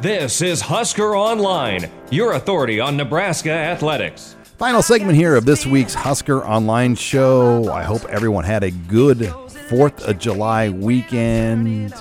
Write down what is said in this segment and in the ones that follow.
This is Husker Online, your authority on Nebraska athletics. Final segment here of this week's Husker Online show. I hope everyone had a good 4th of July weekend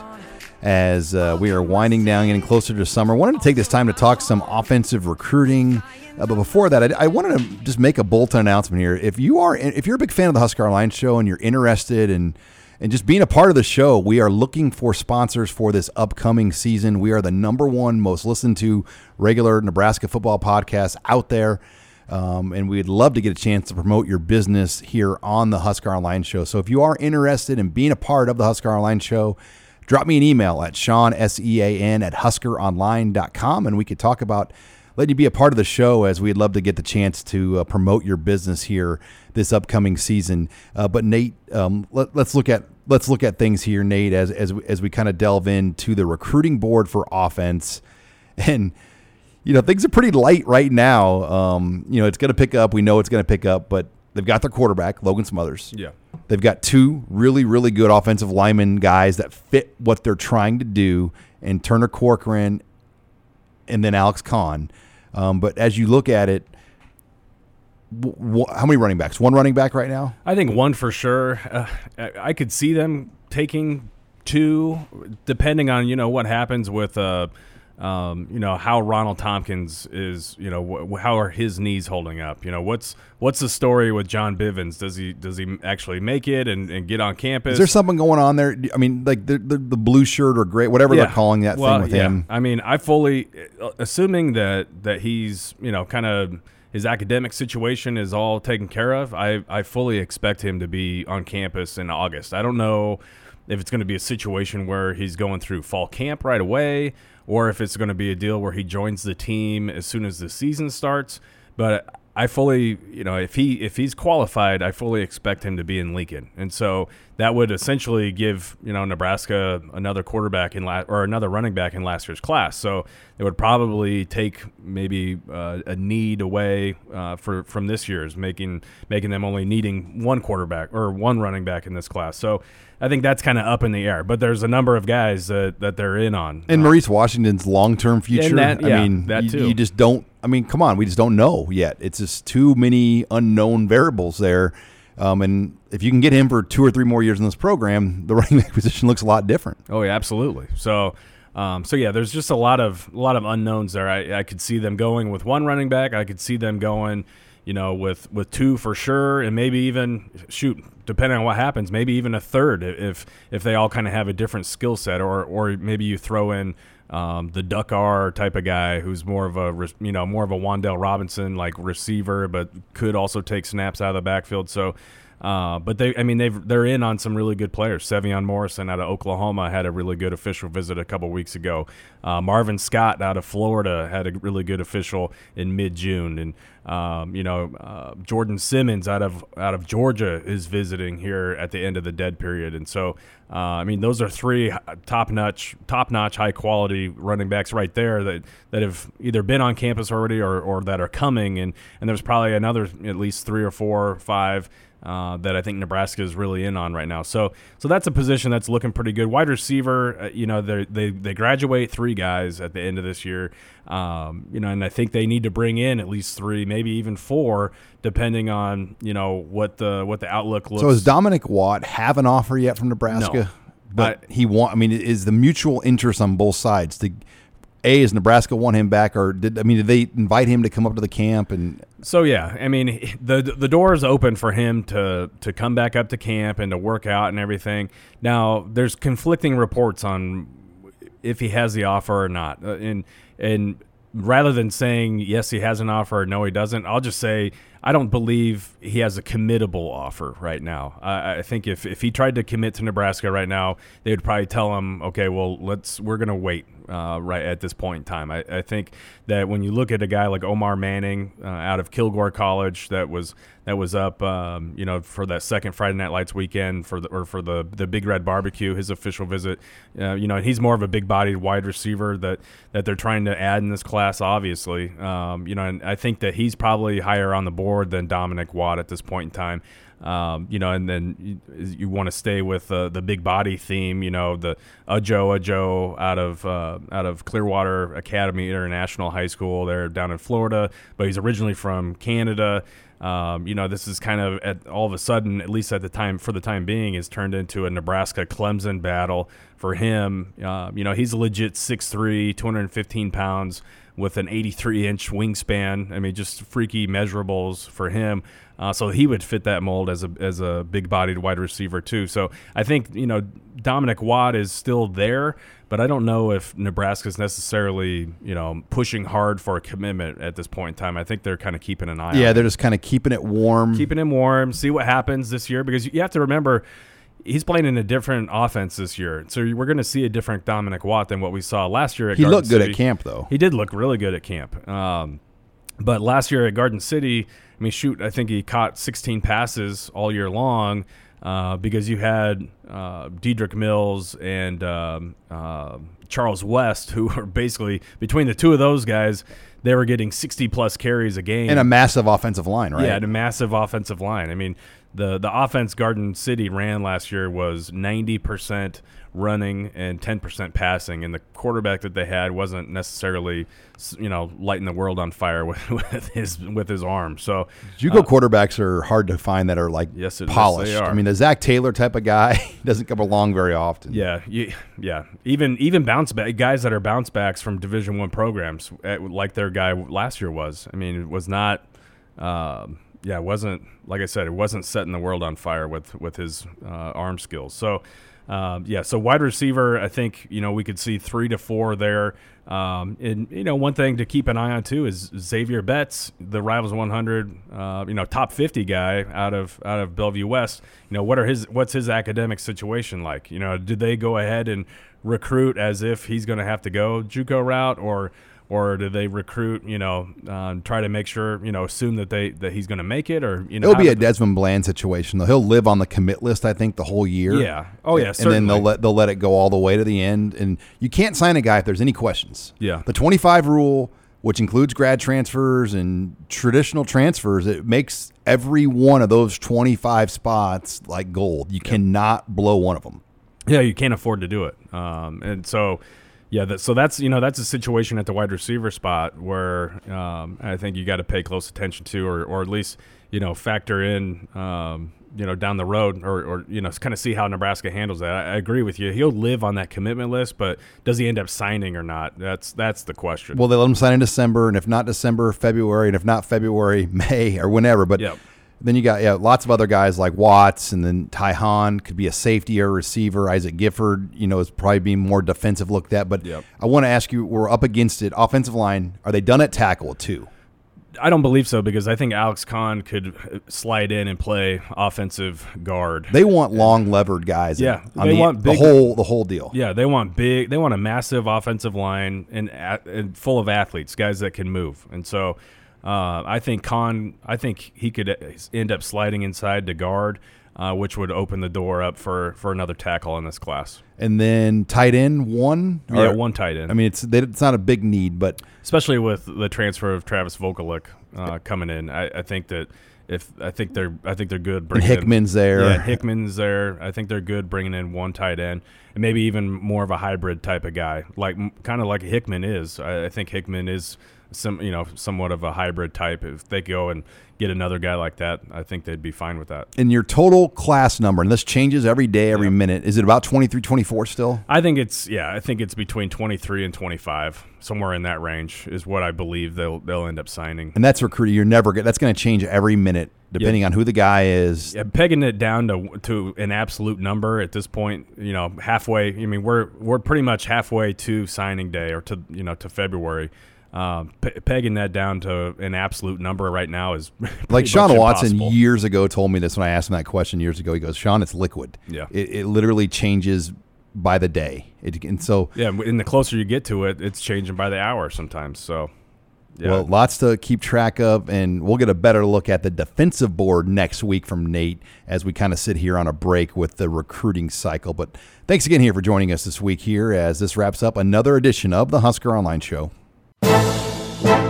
as uh, we are winding down, getting closer to summer. Wanted to take this time to talk some offensive recruiting. Uh, but before that, I, I, wanted to just make a bulletin announcement here. If you are, if you're a big fan of the Husker Online show and you're interested in and just being a part of the show, we are looking for sponsors for this upcoming season. We are the number one most listened to regular Nebraska football podcast out there. Um, and we'd love to get a chance to promote your business here on the Husker Online Show. So if you are interested in being a part of the Husker Online Show, drop me an email at Sean, S E A N, at huskeronline.com, and we could talk about letting you be a part of the show as we'd love to get the chance to uh, promote your business here this upcoming season. Uh, but Nate, um, let, us look at let's look at things here, Nate, as as as we kind of delve into the recruiting board for offense, and you know things are pretty light right now. Um, you know it's going to pick up. We know it's going to pick up, but they've got their quarterback Logan Smothers. Yeah, they've got two really really good offensive lineman guys that fit what they're trying to do, and Turner Corcoran, and then Alex Conn. Um, but as you look at it, w- how many running backs? One running back right now? I think one for sure. Uh, I could see them taking two, depending on you know what happens with. Uh, um, you know how Ronald Thompkins is. You know wh- how are his knees holding up? You know what's what's the story with John Bivens? Does he does he actually make it and, and get on campus? Is there something going on there? I mean, like the the, the blue shirt or gray, whatever yeah. they're calling that well, thing with yeah. him. I mean, I fully uh, assuming that that he's you know kind of his academic situation is all taken care of. I I fully expect him to be on campus in August. I don't know if it's going to be a situation where he's going through fall camp right away or if it's going to be a deal where he joins the team as soon as the season starts. But I fully, you know, if he if he's qualified, I fully expect him to be in Lincoln, and so that would essentially give you know Nebraska another quarterback in last or another running back in last year's class. So it would probably take maybe uh, a need away uh, for from this year's, making making them only needing one quarterback or one running back in this class. So I think that's kind of up in the air. But there's a number of guys that, that they're in on. And uh, Maurice Washington's long term future. That, yeah, I mean, that you, you, just don't. I mean, come on, we just don't know yet. It's just too many unknown variables there. Um, and if you can get him for two or three more years in this program, the running back position looks a lot different. Oh yeah, absolutely. So. Um, so yeah, there's just a lot of a lot of unknowns there. I, I could see them going with one running back. I could see them going, you know, with with two for sure, and maybe even shoot, depending on what happens, maybe even a third if if they all kind of have a different skill set, or or maybe you throw in um, the Duck R type of guy who's more of a you know more of a Wan'Dale Robinson like receiver, but could also take snaps out of the backfield. So uh, but they, I mean, they've they're in on some really good players. Sevion Morrison out of Oklahoma had a really good official visit a couple weeks ago. Uh, Marvin Scott out of Florida had a really good official in mid June, and um, you know uh, Jordan Simmons out of out of Georgia is visiting here at the end of the dead period, and so uh, I mean those are three top notch top notch high quality running backs right there that that have either been on campus already or, or that are coming, and and there's probably another at least three or four or five uh, that I think Nebraska is really in on right now. So, so that's a position that's looking pretty good. Wide receiver, uh, you know, they they graduate three guys at the end of this year, um, you know, and I think they need to bring in at least three, maybe even four, depending on you know what the what the outlook looks. So, does Dominic Watt have an offer yet from Nebraska? No. But I, he want. I mean, is the mutual interest on both sides to a is Nebraska want him back, or did I mean did they invite him to come up to the camp and? So yeah, I mean the the door is open for him to to come back up to camp and to work out and everything. Now there's conflicting reports on if he has the offer or not, uh, and and rather than saying yes he has an offer or no he doesn't, I'll just say I don't believe he has a committable offer right now. I, I think if, if he tried to commit to Nebraska right now, they would probably tell him, okay, well, let's we're gonna wait uh, right at this point in time. I, I, think that when you look at a guy like Omar Manning uh, out of Kilgore College, that was that was up, um, you know, for that second Friday Night Lights weekend for the or for the the Big Red Barbecue, his official visit. Uh, you know, he's more of a big-bodied wide receiver that that they're trying to add in this class, obviously. Um, you know, and I think that he's probably higher on the board than Dominic Watt at this point in time. Um, you know, and then you, you want to stay with uh, the big body theme. You know, the Ajou Ajou out of uh, out of Clearwater Academy International High School. They're down in Florida, but he's originally from Canada. Um, you know, this is kind of at, all of a sudden, at least at the time, for the time being, is turned into a Nebraska Clemson battle for him. Uh, you know, he's a legit 6'3", 215 pounds with an 83 inch wingspan. I mean, just freaky measurables for him. Uh, so he would fit that mold as a as a big bodied wide receiver too. So I think you know Dominic Watt is still there, but I don't know if Nebraska's necessarily you know pushing hard for a commitment at this point in time. I think they're kind of keeping an eye. Yeah, they're just kind of keeping it warm, keeping him warm, see what happens this year because you have to remember he's playing in a different offense this year. So we're going to see a different Dominic Watt than what we saw last year at Garden City. He Garden looked good City. at camp though. He did look really good at camp. Um, but last year at Garden City, I mean, shoot, I think he caught 16 passes all year long uh, because you had uh, Dedrick Mills and um, uh, Charles West, who were basically between the two of those guys, they were getting 60 plus carries a game and a massive offensive line, right? yeah, and a massive offensive line. I mean, the the offense Garden City ran last year was 90% running and 10% passing, and the quarterback that they had wasn't necessarily, you know, lighting the world on fire with, with his with his arm. So JUCO quarterbacks are hard to find that are like Yes, it- yes, polished. I mean, the Zach Taylor type of guy doesn't come along very often. Yeah, you, yeah. Even even bounce back guys that are bounce backs from Division One programs, eh, like their guy last year was. I mean, it was not. Um, yeah, it wasn't like I said. It wasn't setting the world on fire with with his uh, arm skills. So. Um, yeah, so wide receiver, I think you know we could see three to four there. Um, and you know one thing to keep an eye on too is Xavier Betts, the Rivals 100, uh, you know top 50 guy out of out of Bellevue West. You know what are his what's his academic situation like? You know, did they go ahead and recruit as if he's going to have to go JUCO route, or or do they recruit? You know, uh, try to make sure you know assume that they that he's going to make it, or you know It'll be a Desmond Bland situation though. He'll live on the commit list, I think, the whole year. Yeah. Oh, yeah, And then they'll let they'll let it go all the way to the end. And you can't sign a guy if there's any questions. Yeah. The 25 rule, which includes grad transfers and traditional transfers, it makes every one of those 25 spots like gold. You cannot blow one of them. Yeah, you can't afford to do it. Um, and so, yeah, that, so that's you know that's a situation at the wide receiver spot where um, I think you got to pay close attention to, or or at least you know factor in. Um, you know, down the road, or, or you know, kind of see how Nebraska handles that. I, I agree with you. He'll live on that commitment list, but does he end up signing or not? That's that's the question. Well, they let him sign in December, and if not December, February, and if not February, May or whenever. But Yep. Then you got yeah, lots of other guys like Watts, and then Ty Hahn could be a safety or a receiver. Isaac Gifford, you know, is probably being more defensive looked at. But Yep. I want to ask you, we're up against it. Offensive line, are they done at tackle too? I don't believe so because I think Alex Conn could uh, slide in and play offensive guard. They want long levered guys. Yeah, on they the, want the whole the whole deal. Yeah, they want big. They want a massive offensive line and, and full of athletes, guys that can move. And so, uh, I think Conn. I think he could uh, end up sliding inside to guard, uh, which would open the door up for for another tackle in this class. And then tight end one. Yeah, one tight end. I mean, it's they, it's not a big need, but especially with the transfer of Travis Vokolek uh, coming in. I, I think that if I think they're I think they're good. and Bringing in- Hickman's there. Yeah, Hickman's there. I think they're good bringing in one tight end and maybe even more of a hybrid type of guy, like kind of like Hickman is. I, I think Hickman is some you know somewhat of a hybrid type. If they go and get another guy like that, I think they'd be fine with that. in your total class number, and this changes every day, every minute, is it about 23, 24 still? I think it's yeah. I think it's between twenty three and twenty five, somewhere in that range is what I believe they'll they'll end up signing. And that's recruiting. You're never get. That's going to change every minute depending on who the guy is. Yeah, pegging it down to to an absolute number at this point, you know, halfway. I mean, we're we're pretty much halfway to signing day or to you know to February. Um, pe- pegging that down to an absolute number right now is Like Shawn Watson impossible. years ago told me this when I asked him that question years ago. He goes, "Sean, it's liquid. Yeah. it, it literally changes by the day. It, and so, Yeah, and the closer you get to it, it's changing by the hour sometimes. So, yeah, well, lots to keep track of, and we'll get a better look at the defensive board next week from Nate as we kind of sit here on a break with the recruiting cycle. But thanks again here for joining us this week here as this wraps up another edition of the Husker Online Show.